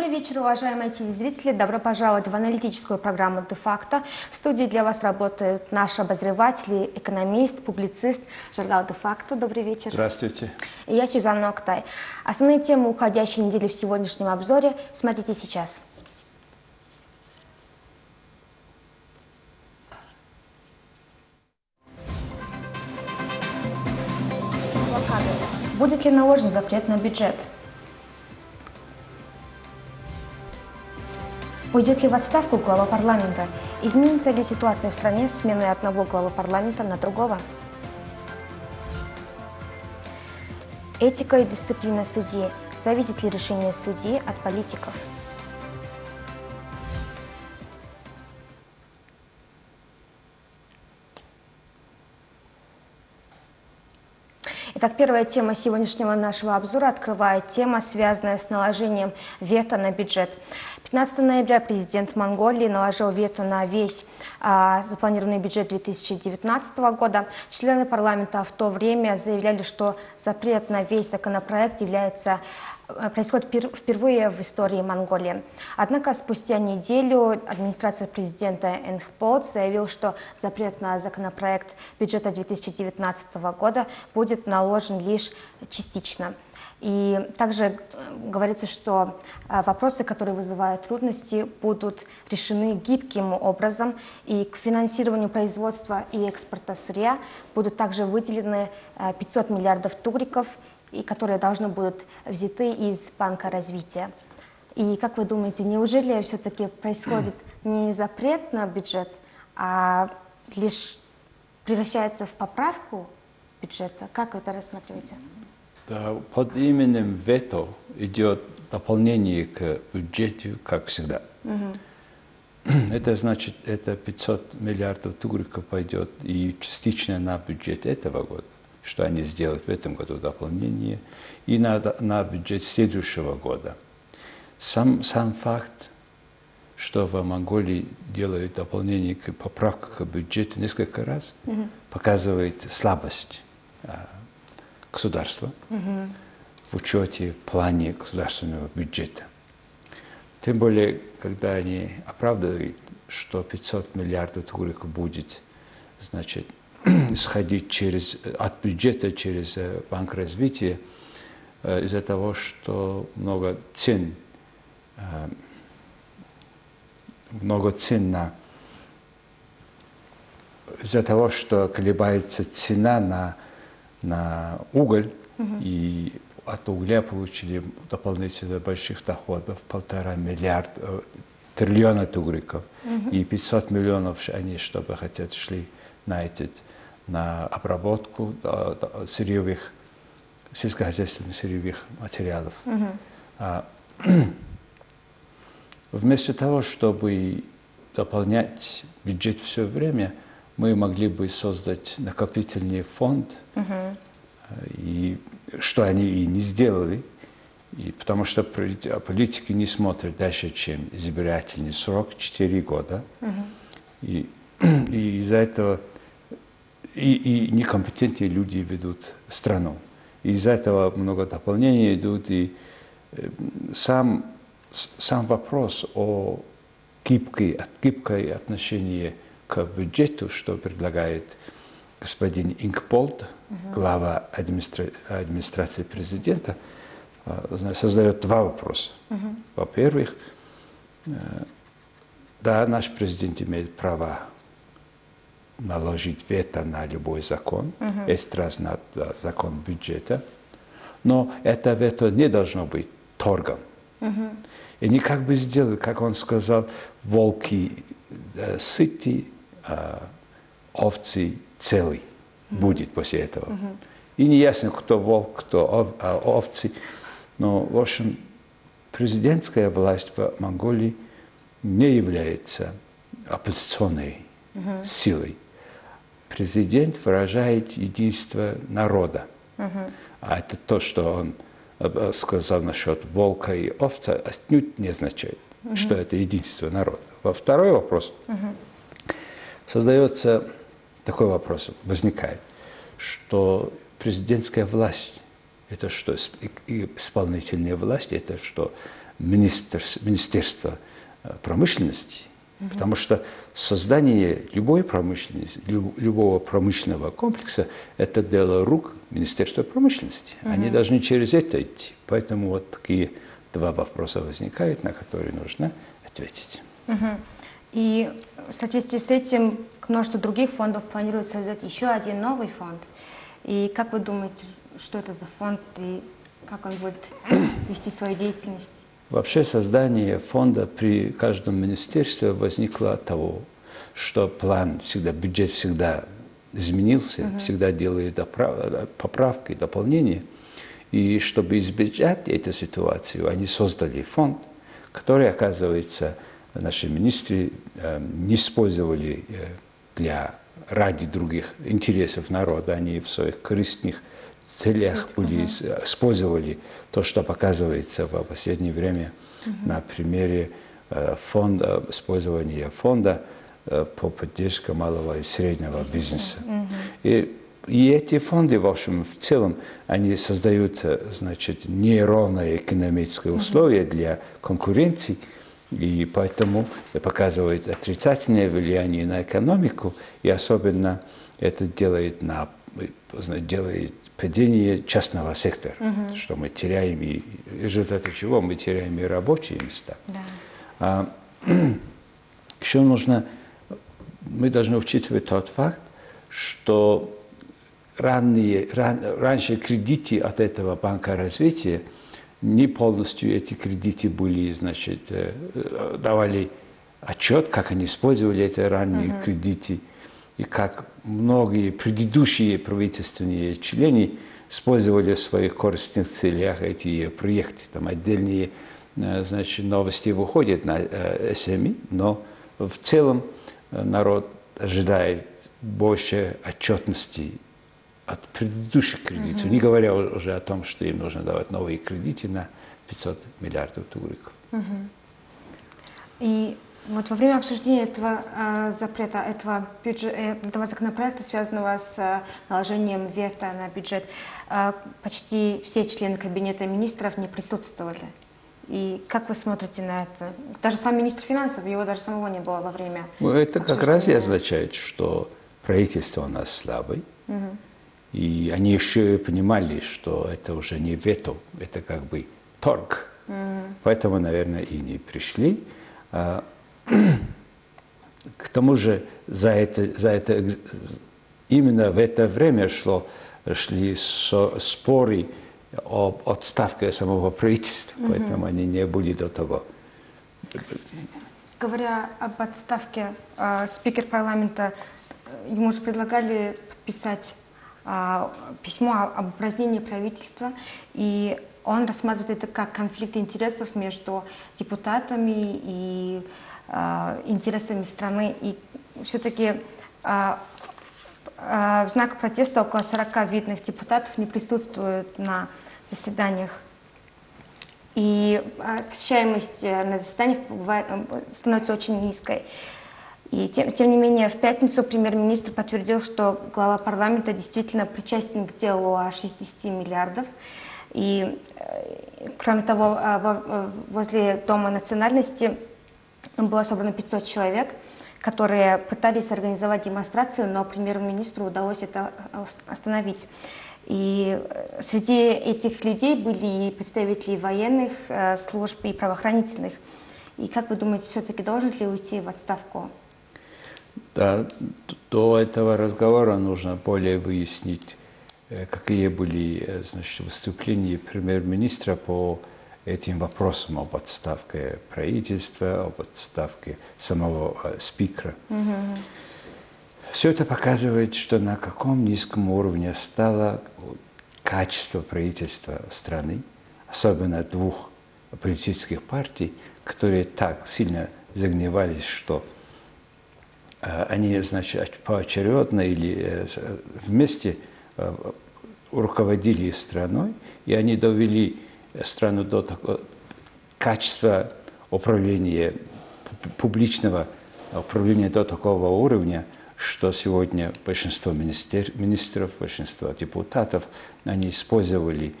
Добрый вечер, уважаемые телезрители. Добро пожаловать в аналитическую программу «Де-факто». В студии для вас работают наши обозреватели, экономист, публицист журнал «Де-факто». Добрый вечер. Здравствуйте. И я Сюзанна Октай. Основные темы уходящей недели в сегодняшнем обзоре смотрите сейчас. Будет ли наложен запрет на бюджет? Уйдет ли в отставку глава парламента? Изменится ли ситуация в стране с сменой одного главы парламента на другого? Этика и дисциплина судьи. Зависит ли решение судьи от политиков? Итак, первая тема сегодняшнего нашего обзора открывает тема, связанная с наложением вето на бюджет. 15 ноября президент Монголии наложил вето на весь а, запланированный бюджет 2019 года. Члены парламента в то время заявляли, что запрет на весь законопроект является Э, происходит впервые в истории Монголии. Однако спустя неделю администрация президента Энхпот заявил, что запрет на законопроект бюджета 2019 года будет наложен лишь частично. И также э, говорится, что э, вопросы, которые вызывают трудности, будут решены гибким образом, и к финансированию производства и экспорта сырья будут также выделены 500 миллиардов тугриков – и которые должны будут взяты из Банка развития. И как вы думаете, неужели все-таки происходит не запрет на бюджет, а лишь превращается в поправку бюджета? Как вы это рассматриваете? Под именем вето идет дополнение к бюджету, как всегда. Угу. Это значит, это 500 миллиардов тугриков пойдет и частично на бюджет этого года что они сделают в этом году дополнение, и на, на бюджет следующего года. Сам, сам факт, что в Монголии делают дополнение к поправке к бюджету несколько раз, угу. показывает слабость а, государства угу. в учете в плане государственного бюджета. Тем более, когда они оправдывают, что 500 миллиардов тугриков будет, значит, сходить через, от бюджета через э, Банк развития э, из-за того, что много цен, э, много цен на из-за того, что колебается цена на, на уголь, угу. и от угля получили дополнительно больших доходов, полтора миллиарда, триллиона тугриков, угу. и 500 миллионов они, чтобы хотят, шли на этот на обработку сырьевых, сельскохозяйственных сырьевых материалов. Угу. А, вместо того, чтобы дополнять бюджет все время, мы могли бы создать накопительный фонд, угу. и что они и не сделали, и потому что политики не смотрят дальше, чем избирательный срок 4 года. Угу. И, и из-за этого и, и некомпетентные люди ведут страну. И из-за этого много дополнений идут, и э, сам, сам вопрос о гибкой, гибкой отношении к бюджету, что предлагает господин Инкполд, глава администра... администрации президента, э, создает два вопроса. Угу. Во-первых, э, да, наш президент имеет права наложить вето на любой закон, угу. есть раз на закон бюджета, но это вето не должно быть торгом. Угу. И они как бы сделали, как он сказал, волки э, сыты, э, овцы целый будет после этого. И не ясно, кто волк, кто ов, э, овцы. Но, в общем, президентская власть в Монголии не является оппозиционной угу. силой президент выражает единство народа. Угу. А это то, что он э, сказал насчет волка и овца, отнюдь не означает, угу. что это единство народа. Во второй вопрос угу. Создается такой вопрос, возникает, что президентская власть, это что, исполнительная власть, это что, Министерства промышленности, потому что создание любой промышленности, любого промышленного комплекса – это дело рук Министерства промышленности. Они должны через это идти. Поэтому вот такие два вопроса возникают, на которые нужно ответить. И в соответствии с этим к множеству других фондов планируют создать еще один новый фонд. И как вы думаете, что это за фонд и как он будет вести свою деятельность? Вообще создание фонда при каждом министерстве возникло от того, что план всегда, бюджет всегда изменился, угу. всегда делает поправки, дополнения. И чтобы избежать этой ситуации, они создали фонд, который, оказывается, наши министры э, не использовали э, для ради других интересов народа, они в своих корыстных целях были, использовали то, что показывается в последнее время uh на примере э, фонда, использования фонда по поддержке малого и среднего бизнеса. Uh И и эти фонды, в общем, в целом, они создают, значит, неровные экономические условия для конкуренции, и поэтому показывает отрицательное влияние на экономику, и особенно это делает, на, делает падение частного сектора, угу. что мы теряем, и в результате чего мы теряем и рабочие места. Да. А, еще нужно, мы должны учитывать тот факт, что ранние, ран, раньше кредиты от этого банка развития, не полностью эти кредиты были, значит, э, давали отчет, как они использовали эти ранние uh-huh. кредиты, и как многие предыдущие правительственные члены использовали в своих корыстных целях эти проекты. Там отдельные э, значит, новости выходят на СМИ, но в целом э, народ ожидает больше отчетности от предыдущих кредитов, угу. не говоря уже о том, что им нужно давать новые кредиты на 500 миллиардов тугриков. Угу. И вот во время обсуждения этого э, запрета, этого, бюджет, э, этого законопроекта, связанного с э, наложением вето на бюджет, э, почти все члены кабинета министров не присутствовали. И как вы смотрите на это? Даже сам министр финансов, его даже самого не было во время. Ну, это как раз и означает, что правительство у нас слабое. Угу и они еще понимали, что это уже не вето, это как бы торг. Mm-hmm. Поэтому, наверное, и не пришли. А, к тому же за это, за это именно в это время шло, шли со, споры об отставке самого правительства, mm-hmm. поэтому они не были до того. Говоря об отставке, э, спикер парламента, ему же предлагали подписать письмо об упразднении правительства, и он рассматривает это как конфликт интересов между депутатами и э, интересами страны. И все-таки э, а, э, в знак протеста около 40 видных депутатов не присутствуют на заседаниях. И посещаемость на заседаниях бывает, становится очень низкой. И тем, тем не менее, в пятницу премьер-министр подтвердил, что глава парламента действительно причастен к делу о 60 миллиардов. И, э, кроме того, э, возле Дома национальности было собрано 500 человек, которые пытались организовать демонстрацию, но премьер-министру удалось это э, остановить. И среди этих людей были и представители военных служб и правоохранительных. И как вы думаете, все-таки должен ли уйти в отставку да, до этого разговора нужно более выяснить, э, какие были э, значит, выступления премьер-министра по этим вопросам об отставке правительства, об отставке самого э, спикера. Mm-hmm. Все это показывает, что на каком низком уровне стало качество правительства страны, особенно двух политических партий, которые так сильно загнивались, что они, значит, поочередно или э, вместе э, руководили страной, и они довели страну до такого качества управления, публичного управления до такого уровня, что сегодня большинство министер, министров, большинство депутатов, они использовали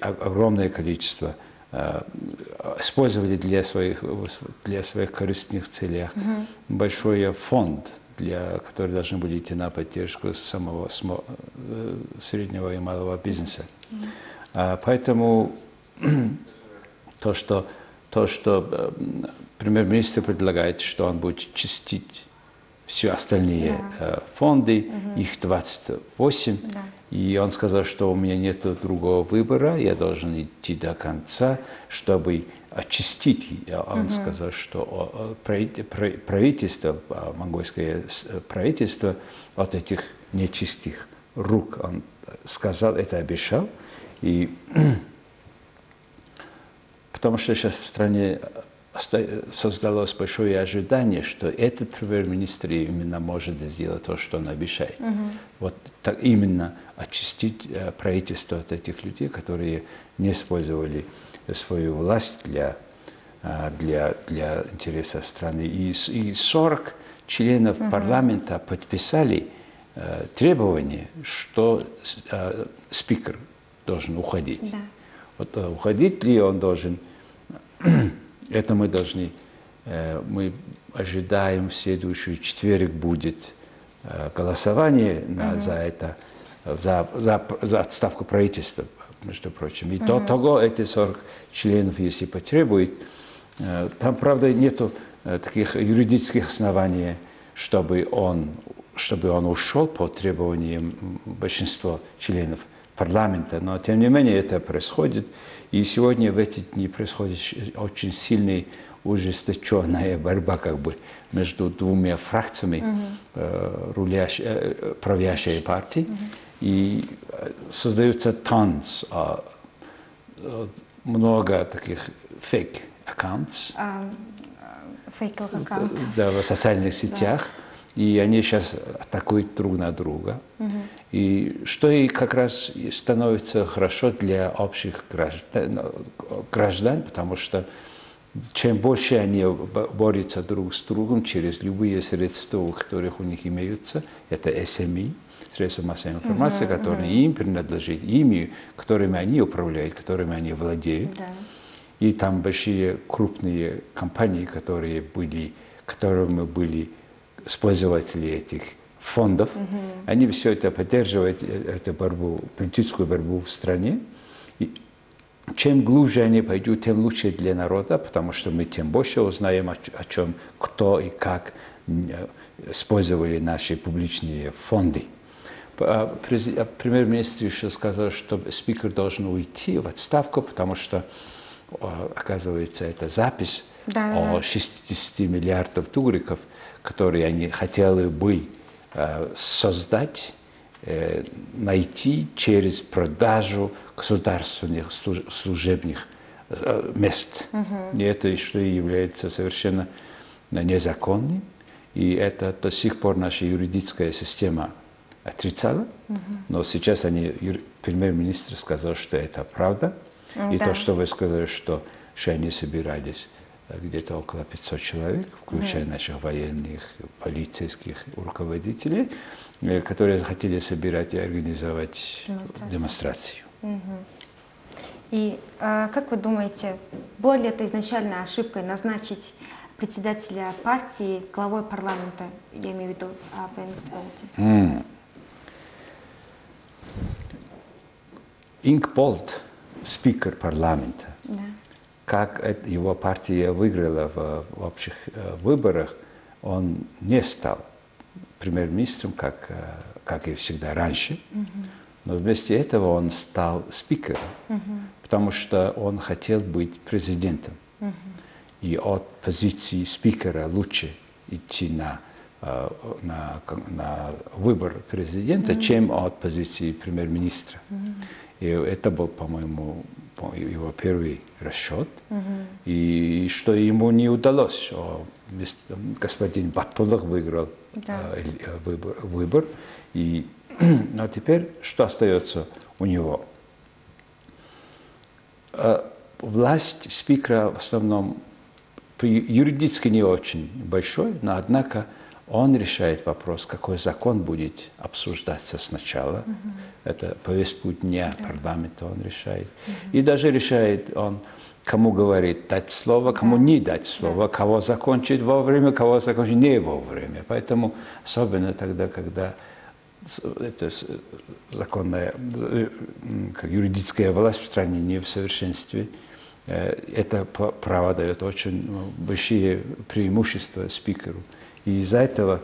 огромное количество использовали для своих, для своих корыстных целей большой фонд, для, который должны были идти на поддержку самого э, среднего и малого бизнеса. А, поэтому то, что, то, что э, премьер-министр предлагает, что он будет чистить все остальные да. Э, фонды, угу. их 28, да. и он сказал, что у меня нет другого выбора, я должен идти до конца, чтобы очистить. Он угу. сказал, что правительство, а, монгольское правительство от этих нечистых рук, он сказал, это обещал, и потому что сейчас в стране создалось большое ожидание, что этот премьер-министр именно может сделать то, что он обещает. Угу. Вот так именно очистить э, правительство от этих людей, которые не использовали свою власть для, э, для, для интереса страны. И, и 40 членов угу. парламента подписали э, требование, что э, спикер должен уходить. Да. Вот э, уходить ли он должен это мы должны, э, мы ожидаем в следующий четверг будет э, голосование на, угу. за это, за, за, за отставку правительства, между прочим. И угу. до того эти 40 членов, если потребует, э, там, правда, нету таких юридических оснований, чтобы он, чтобы он ушел по требованиям большинства членов парламента, но тем не менее это происходит. И сегодня в эти дни происходит очень сильный ужесточенная борьба как бы между двумя фракциями угу. э, рулящ, э, правящей партии. Угу. И э, создается танц, э, много таких фейк аккаунтов. Фейковых аккаунтов. Да, в социальных сетях. Да и они сейчас атакуют друг на друга. Угу. И что и как раз становится хорошо для общих граждан, граждан, потому что чем больше они борются друг с другом через любые средства, которые у них имеются, это СМИ, средства массовой информации, uh-huh, которые uh-huh. им принадлежат, ими, которыми они управляют, которыми они владеют. Да. И там большие крупные компании, которые были, которыми были пользователи этих фондов, угу. они все это поддерживают, э, эту борьбу, политическую борьбу в стране. И чем глубже они пойдут, тем лучше для народа, потому что мы тем больше узнаем, о, о чем, кто и как э, использовали наши публичные фонды. А, а премьер-министр еще сказал, что спикер должен уйти в отставку, потому что, оказывается, это запись да, о 60 миллиардов тугриков – которые они хотели бы э, создать, э, найти через продажу государственных служебных э, мест. Угу. И это что является совершенно незаконным. И это до сих пор наша юридическая система отрицала. Угу. Но сейчас они, премьер-министр сказал, что это правда. Да. И то, что вы сказали, что, что они собирались где-то около 500 человек, включая mm. наших военных, полицейских руководителей, э, которые захотели собирать и организовать демонстрацию. демонстрацию. Угу. И э, как вы думаете, была ли это изначально ошибкой назначить председателя партии главой парламента, я имею в виду о mm. Инкполт, спикер парламента, да как его партия выиграла в, в общих э, выборах, он не стал премьер-министром, как, э, как и всегда раньше, но вместо этого он стал спикером, потому что он хотел быть президентом. И от позиции спикера лучше идти на, э, на, на выбор президента, чем от позиции премьер-министра. И это был, по-моему, его первый расчет, угу. и что ему не удалось, господин Батпулах выиграл да. Э, э, выбор, выбор. И, но теперь что остается у него? Э, власть спикера в основном юридически не очень большой, но однако он решает вопрос, какой закон будет обсуждаться сначала. Угу. Это повестку дня да. парламента он решает. Угу. И даже решает он, кому говорить дать слово, кому не дать слово, кого закончить вовремя, кого закончить не вовремя. Поэтому особенно тогда, когда это законная, как юридическая власть в стране не в совершенстве, э, это право дает очень ну, большие преимущества спикеру. И из-за этого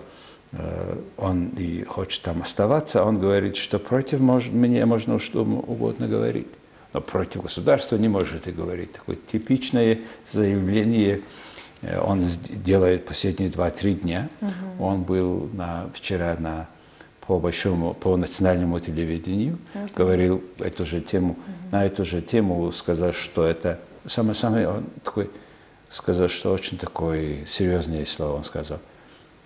э, он и хочет там оставаться, он говорит, что против меня можно что угодно говорить но против государства не может и говорить. Такое типичное заявление э, он делает последние два-три дня. Угу. Он был на, вчера на, по большому, по национальному телевидению, угу. говорил эту же тему, угу. на эту же тему сказал, что это самое-самое, он такой, сказал, что очень такое серьезное слово он сказал.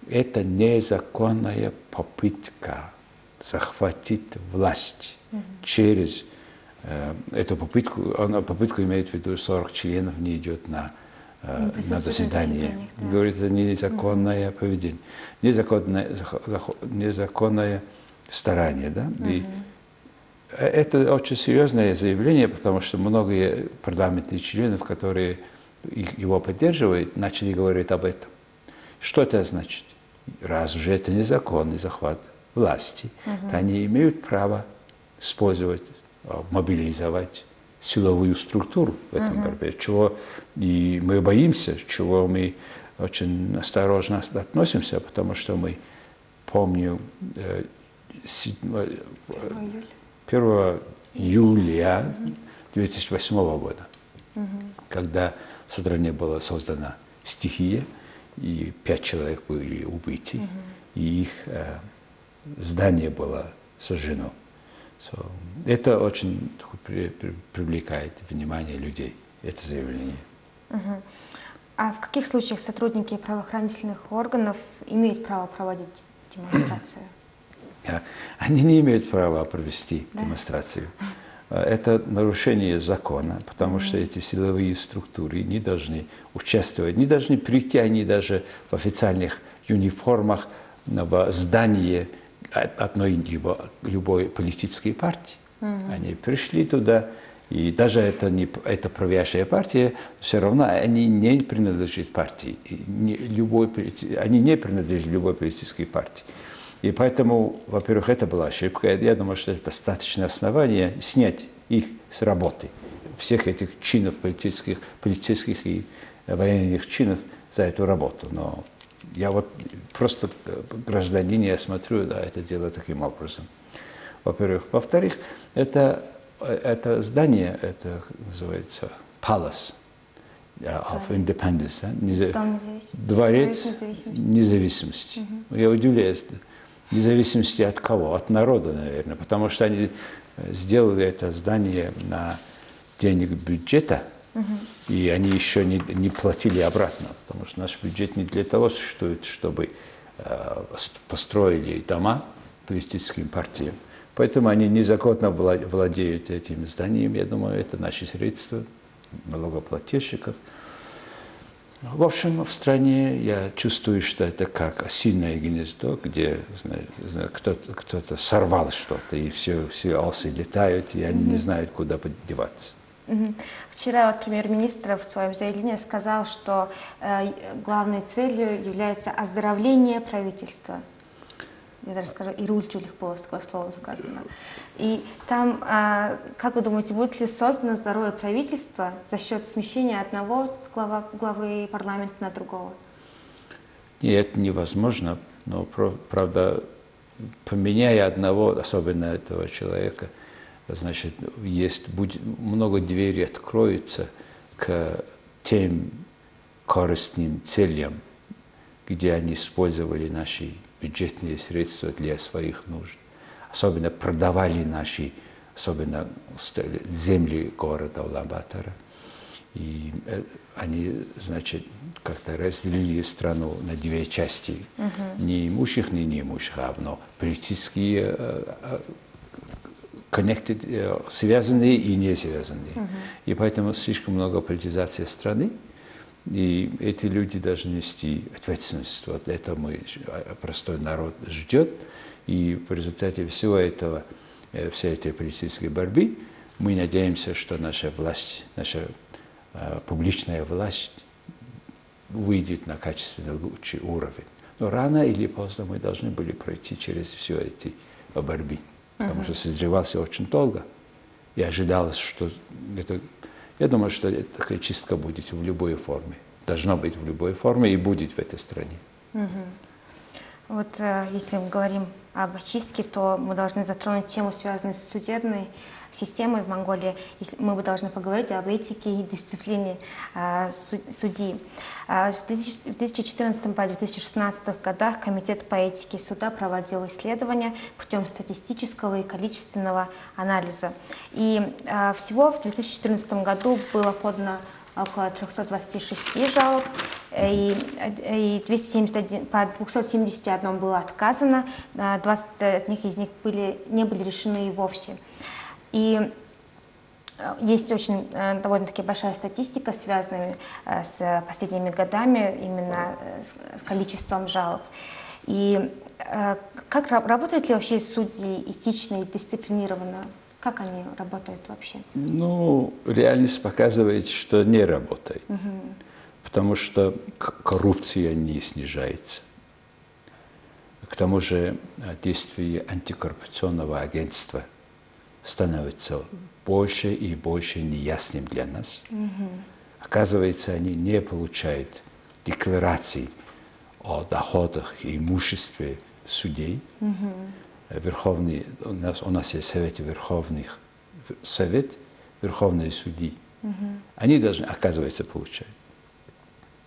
Это незаконная попытка захватить власть угу. через Э, эту попытку, она попытку имеет в виду 40 членов не идет на, э, на заседание. Да. Говорит, это незаконное угу. поведение, незаконное, незаконное старание. Да? Угу. И это очень серьезное заявление, потому что многие парламентные члены, которые его поддерживают, начали говорить об этом. Что это значит? Раз уже это незаконный захват власти, угу. то они имеют право использовать Э, мобилизовать силовую структуру в этом uh-huh. борьбе, чего и мы боимся, чего мы очень осторожно относимся, потому что мы помню 1 э, июля 2008 года, uh-huh. когда в стране была создана стихия, и пять человек были убиты, uh-huh. и их э, здание было сожжено. So, это очень при, при, привлекает внимание людей, это заявление. Угу. А в каких случаях сотрудники правоохранительных органов имеют право проводить демонстрацию? Они не имеют права провести да? демонстрацию. А, это нарушение закона, потому что эти силовые структуры не должны участвовать, не должны прийти они даже в официальных униформах в здание одной либо любой политической партии. Угу. Они пришли туда, и даже это не это правящая партия, все равно они не принадлежат партии. Не, любой, они не принадлежат любой политической партии. И поэтому, во-первых, это была ошибка. Я думаю, что это достаточное основание снять их с работы, всех этих чинов политических, политических и военных чинов за эту работу. Но я вот просто гражданин, я смотрю, да, это дело таким образом. Во-первых. Во-вторых, это, это здание, это называется Palace of Independence, да? Незав... дворец независимости. независимости. Угу. Я удивляюсь, независимости от кого? От народа, наверное, потому что они сделали это здание на денег бюджета – и они еще не, не платили обратно, потому что наш бюджет не для того существует, чтобы э, построили дома политическим партиям. Поэтому они незаконно владеют этим зданием. Я думаю, это наши средства, налогоплательщиков. В общем, в стране я чувствую, что это как осиное гнездо, где кто-то, кто сорвал что-то, и все, все осы летают, и они не знают, куда подеваться. Вчера вот премьер-министр в своем заявлении сказал, что э, главной целью является оздоровление правительства. Я даже скажу, и рульчулих было такое слово сказано. И там, э, как вы думаете, будет ли создано здоровое правительство за счет смещения одного глава, главы парламента на другого? Нет, невозможно. Но, правда, поменяя одного, особенно этого человека – значит, есть, будет, много дверей откроется к тем корыстным целям, где они использовали наши бюджетные средства для своих нужд. Особенно продавали наши, особенно земли города Улан-Батора. И э, они, значит, как-то разделили страну на две части. Uh-huh. Не имущих, не неимущих, а но политические э, э, connected, связанные и не связанные. Uh-huh. И поэтому слишком много политизации страны, и эти люди должны нести ответственность. Вот это мы, а, простой народ ждет, и в результате всего этого, э, всей этой политической борьбы, мы надеемся, что наша власть, наша э, публичная власть выйдет на качественно лучший уровень. Но рано или поздно мы должны были пройти через все эти борьбы, потому что созревался очень долго. И ожидалось, что это... Я думаю, что такая чистка будет в любой форме. Должна быть в любой форме и будет в этой стране. Вот э, если мы говорим об очистке, то мы должны затронуть тему, связанную с судебной системой в Монголии. Мы бы должны поговорить об этике и дисциплине э, судьи. Э, в 2014-2016 годах Комитет по этике суда проводил исследования путем статистического и количественного анализа. И всего в 2014 году было подано около 326 жалоб, и, и 271, по 271 было отказано, 20 от них из них были, не были решены и вовсе. И э, есть очень э, довольно-таки большая статистика, связанная э, с последними годами, именно с количеством жалоб. И как работают ли вообще судьи этично и дисциплинированно? Как они работают вообще? Ну, реальность показывает, что не работает. Угу. Потому что коррупция не снижается. К тому же действие антикоррупционного агентства становится больше и больше неясным для нас. Угу. Оказывается, они не получают деклараций о доходах и имуществе судей. Угу Верховный, у нас, у нас есть Совет Верховных, Совет Верховной Судьи. Угу. Они должны, оказывается, получать.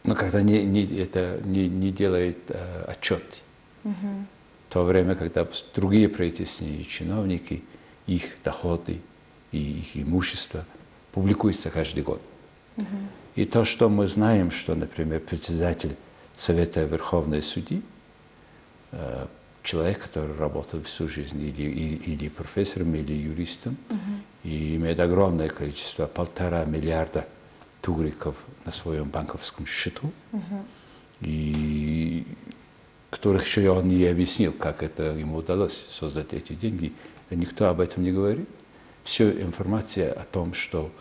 Но когда не, не, это не, не делает э, отчет, угу. в то время, когда другие правительственные чиновники, их доходы и их имущество публикуются каждый год. Угу. И то, что мы знаем, что, например, председатель Совета Верховной Судьи э, человек, который работал всю жизнь или, или, или профессором, или юристом, угу. и имеет огромное количество, полтора миллиарда тугриков на своем банковском счету, угу. и которых еще он не объяснил, как это ему удалось создать эти деньги. И никто об этом не говорит. Все информация о том, что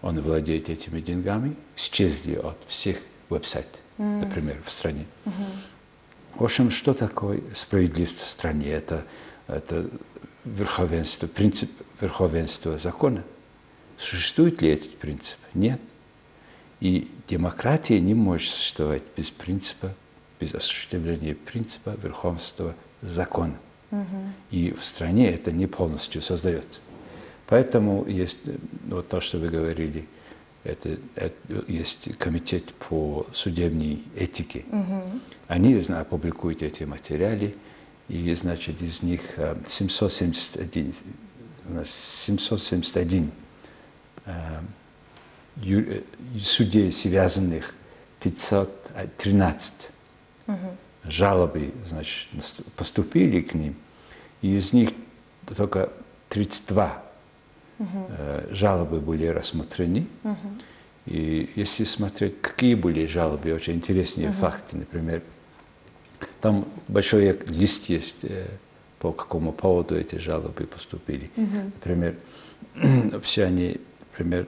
он владеет этими деньгами, исчезли от всех веб-сайтов, mm. например, в стране. Mm-hmm. В общем, что такое справедливость в стране? Это, это верховенство, принцип верховенства закона. Существует ли этот принцип? Нет. И демократия не может существовать без принципа, без осуществления принципа верховенства закона. Угу. И в стране это не полностью создается. Поэтому есть вот то, что вы говорили – это, это есть комитет по судебной этике. Угу. Они знаю, публикуют эти материалы, и, значит, из них 771, 771 э, ю, судей, связанных 513 угу. жалобы, значит, поступили к ним, и из них только 32 угу. жалобы были рассмотрены. Угу. И если смотреть, какие были жалобы, очень интересные угу. факты, например, там большой лист есть, э, по какому поводу эти жалобы поступили. Угу. Например, все они, например,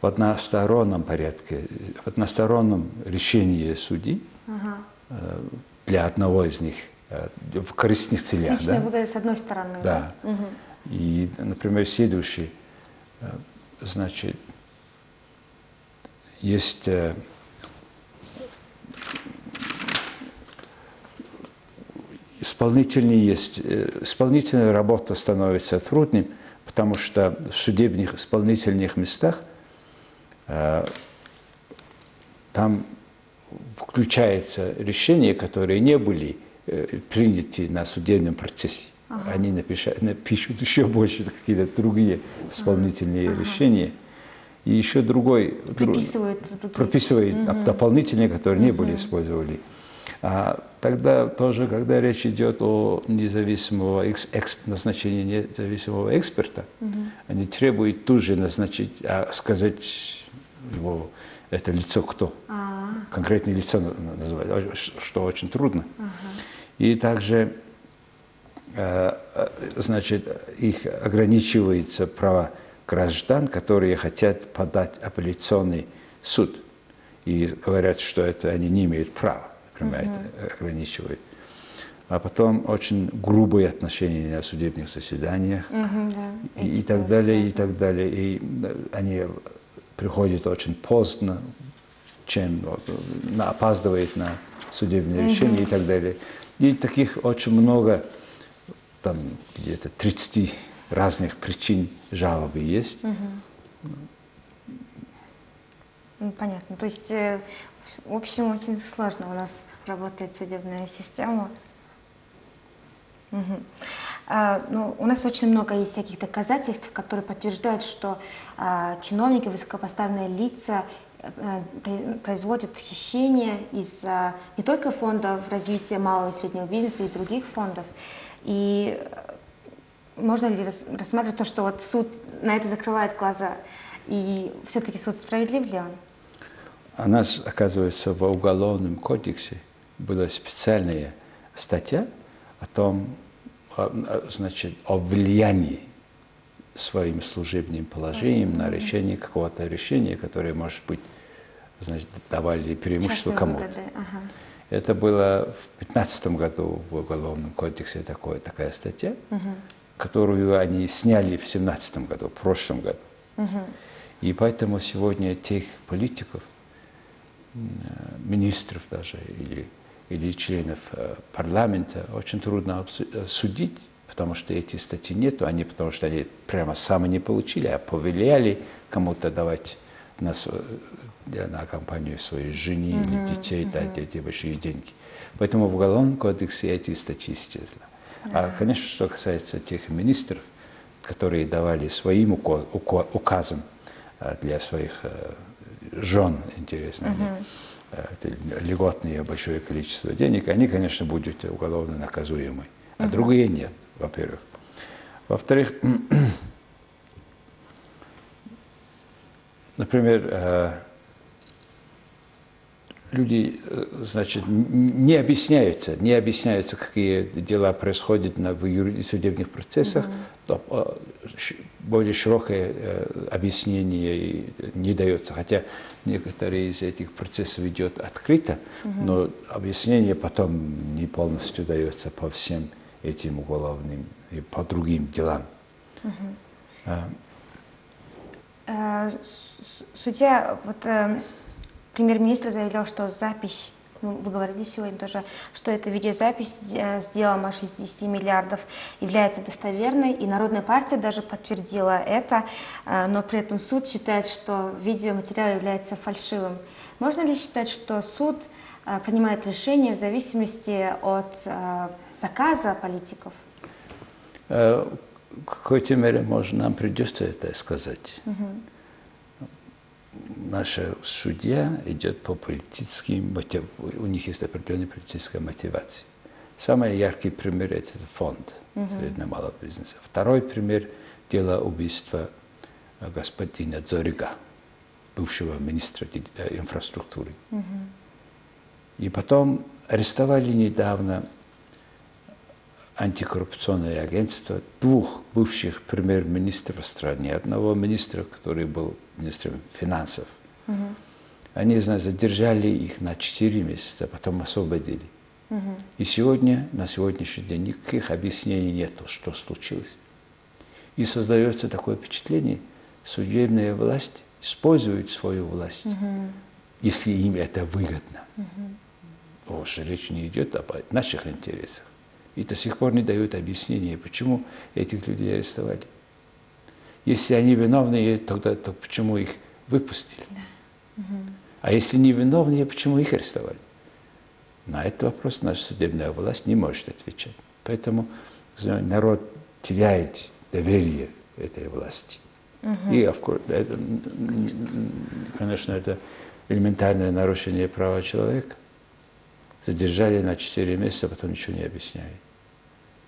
в одностороннем порядке, в одностороннем решении судьи ага. для одного из них Э, в корыстных целях. Личная да? выгода с одной стороны. Да. да? Угу. И, например, следующий, э, значит, есть э, исполнительный есть, исполнительная работа становится трудным, потому что в судебных исполнительных местах там включаются решения, которые не были Э, приняты на судебном процессе. Ага. Они напишут, напишут еще больше какие-то другие исполнительные ага. решения. И еще другой прописывает, прописывает угу. дополнительные, которые не угу. были использовали. А тогда тоже, когда речь идет о независимого экс, экс, назначении независимого эксперта, угу. они требуют тут же назначить, а сказать его это лицо кто, а -а -а. конкретное лицо называть, что очень трудно. Ага. И также э, значит, их ограничивается право граждан, которые хотят подать апелляционный суд. И говорят, что это они не имеют права, например, uh-huh. это ограничивает. А потом очень грубые отношения на судебных заседаниях uh-huh, да. и, и так далее, и так далее. И они приходят очень поздно, чем опаздывает на судебное решение uh-huh. и так далее. И таких очень много, там где-то 30 разных причин жалобы есть. Угу. Понятно. То есть, э, в общем, очень сложно у нас работает судебная система. Угу. А, ну, у нас очень много есть всяких доказательств, которые подтверждают, что а, чиновники, высокопоставленные лица а, производят хищения из а, не только фондов развития малого и среднего бизнеса и других фондов. И можно ли рассматривать то, что вот суд на это закрывает глаза, и все-таки суд справедлив ли он? У нас, оказывается, в Уголовном кодексе была специальная статья о том, значит, о влиянии своим служебным положением на решение какого-то решения, которое, может быть, значит, давали преимущество кому-то. Ага. Это было в 2015 году в Уголовном кодексе такое, такая статья. Угу которую они сняли в 2017 году, в прошлом году. Угу. И поэтому сегодня тех политиков, министров даже или, или членов э, парламента очень трудно э, судить, потому что эти статьи нету, они потому что они прямо сами не получили, а повелели кому-то давать на, э, на компанию своей жене mm или детей mm дать эти большие деньги. Поэтому в Уголовном кодексе эти статьи исчезли. А, конечно, что касается тех министров, которые давали своим указам а, для своих э, жен, интересно, угу. льготное большое количество денег, они, конечно, будут уголовно наказуемы, а угу. другие нет, во-первых. Во-вторых, например, э, люди, э, значит, не объясняются, не объясняются, какие дела происходят на, в судебных процессах, mm-hmm. то более широкое объяснение не дается. Хотя некоторые из этих процессов идет открыто, mm-hmm. но объяснение потом не полностью дается по всем этим уголовным и по другим делам. А. Uh, судья, вот Премьер-министр заявлял, что запись, ну, вы говорили сегодня тоже, что эта видеозапись с делом о 60 миллиардов является достоверной, и Народная партия даже подтвердила это, э, но при этом суд считает, что видеоматериал является фальшивым. Можно ли считать, что суд э, принимает решение в зависимости от э, заказа политиков? В какой-то мере, может, нам придется это сказать. Угу наша судья идет по политическим мотив... у них есть определенная политическая мотивация. Самый яркий пример – это фонд угу. среднего малого бизнеса. Второй пример – дело убийства господина Зорига, бывшего министра э, инфраструктуры. Угу. И потом арестовали недавно антикоррупционное агентство двух бывших премьер-министров страны. Одного министра, который был министром финансов. Угу. Они, знаете, задержали их на 4 месяца, потом освободили. Угу. И сегодня, на сегодняшний день, никаких объяснений нет, что случилось. И создается такое впечатление, судебная власть использует свою власть, угу. если им это выгодно. Угу. Уж речь не идет об наших интересах. И до сих пор не дают объяснения, почему этих людей арестовали. Если они виновные, тогда то почему их выпустили? Да. Угу. А если не виновные, почему их арестовали? На этот вопрос наша судебная власть не может отвечать. Поэтому народ теряет доверие этой власти. Угу. И, это, конечно, это элементарное нарушение права человека. Задержали на 4 месяца, а потом ничего не объясняет.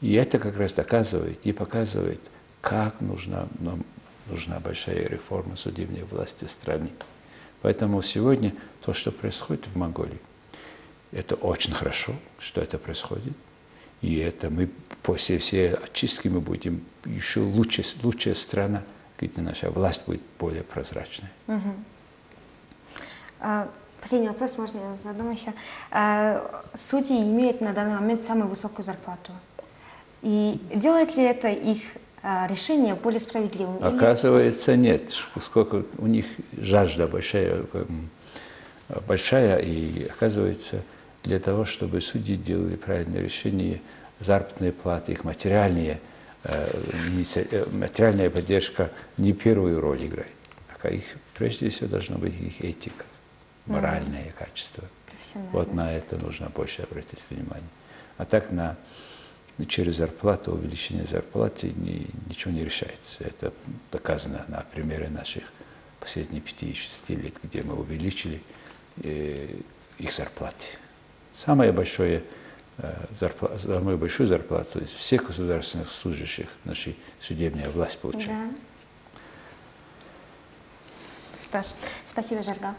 И это как раз доказывает и показывает, как нужна, нам нужна большая реформа судебной власти страны. Поэтому сегодня то, что происходит в Монголии, это очень хорошо, что это происходит. И это мы после всей очистки мы будем еще лучше, лучшая страна, где наша власть будет более прозрачной. А, Последний вопрос, можно я задам еще. А, Судьи имеют на данный момент самую высокую зарплату. И делает ли это их а, решение более справедливым? Оказывается, нет. Сколько у них жажда большая, большая, и оказывается, для того, чтобы судьи делали правильное решение, заработные платы, их материальные, э, э, материальная поддержка не первую роль играет. А их, прежде всего должна быть их этика, моральное качество. Профессионально. Вот на это нужно больше обратить внимание. А так на через зарплату, увеличение зарплаты ни- ничего не решается. Это доказано на примере наших последних 5-6 лет, где мы увеличили э, их зарплаты. Самое большое, э, зарпла- самую большую зарплату из всех государственных служащих наша судебная власть получает. Да. Что ж, спасибо, Жаргал.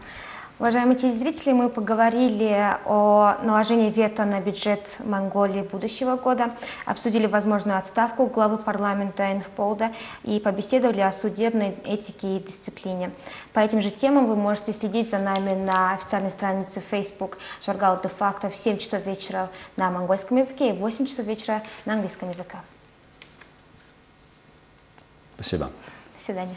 Уважаемые телезрители, мы поговорили о наложении вето на бюджет Монголии будущего года, обсудили возможную отставку главы парламента Энхполда и побеседовали о судебной этике и дисциплине. По этим же темам вы можете следить за нами на официальной странице Facebook Жаргал де факто в 7 часов вечера на монгольском языке и в 8 часов вечера на английском языке. Спасибо. До свидания.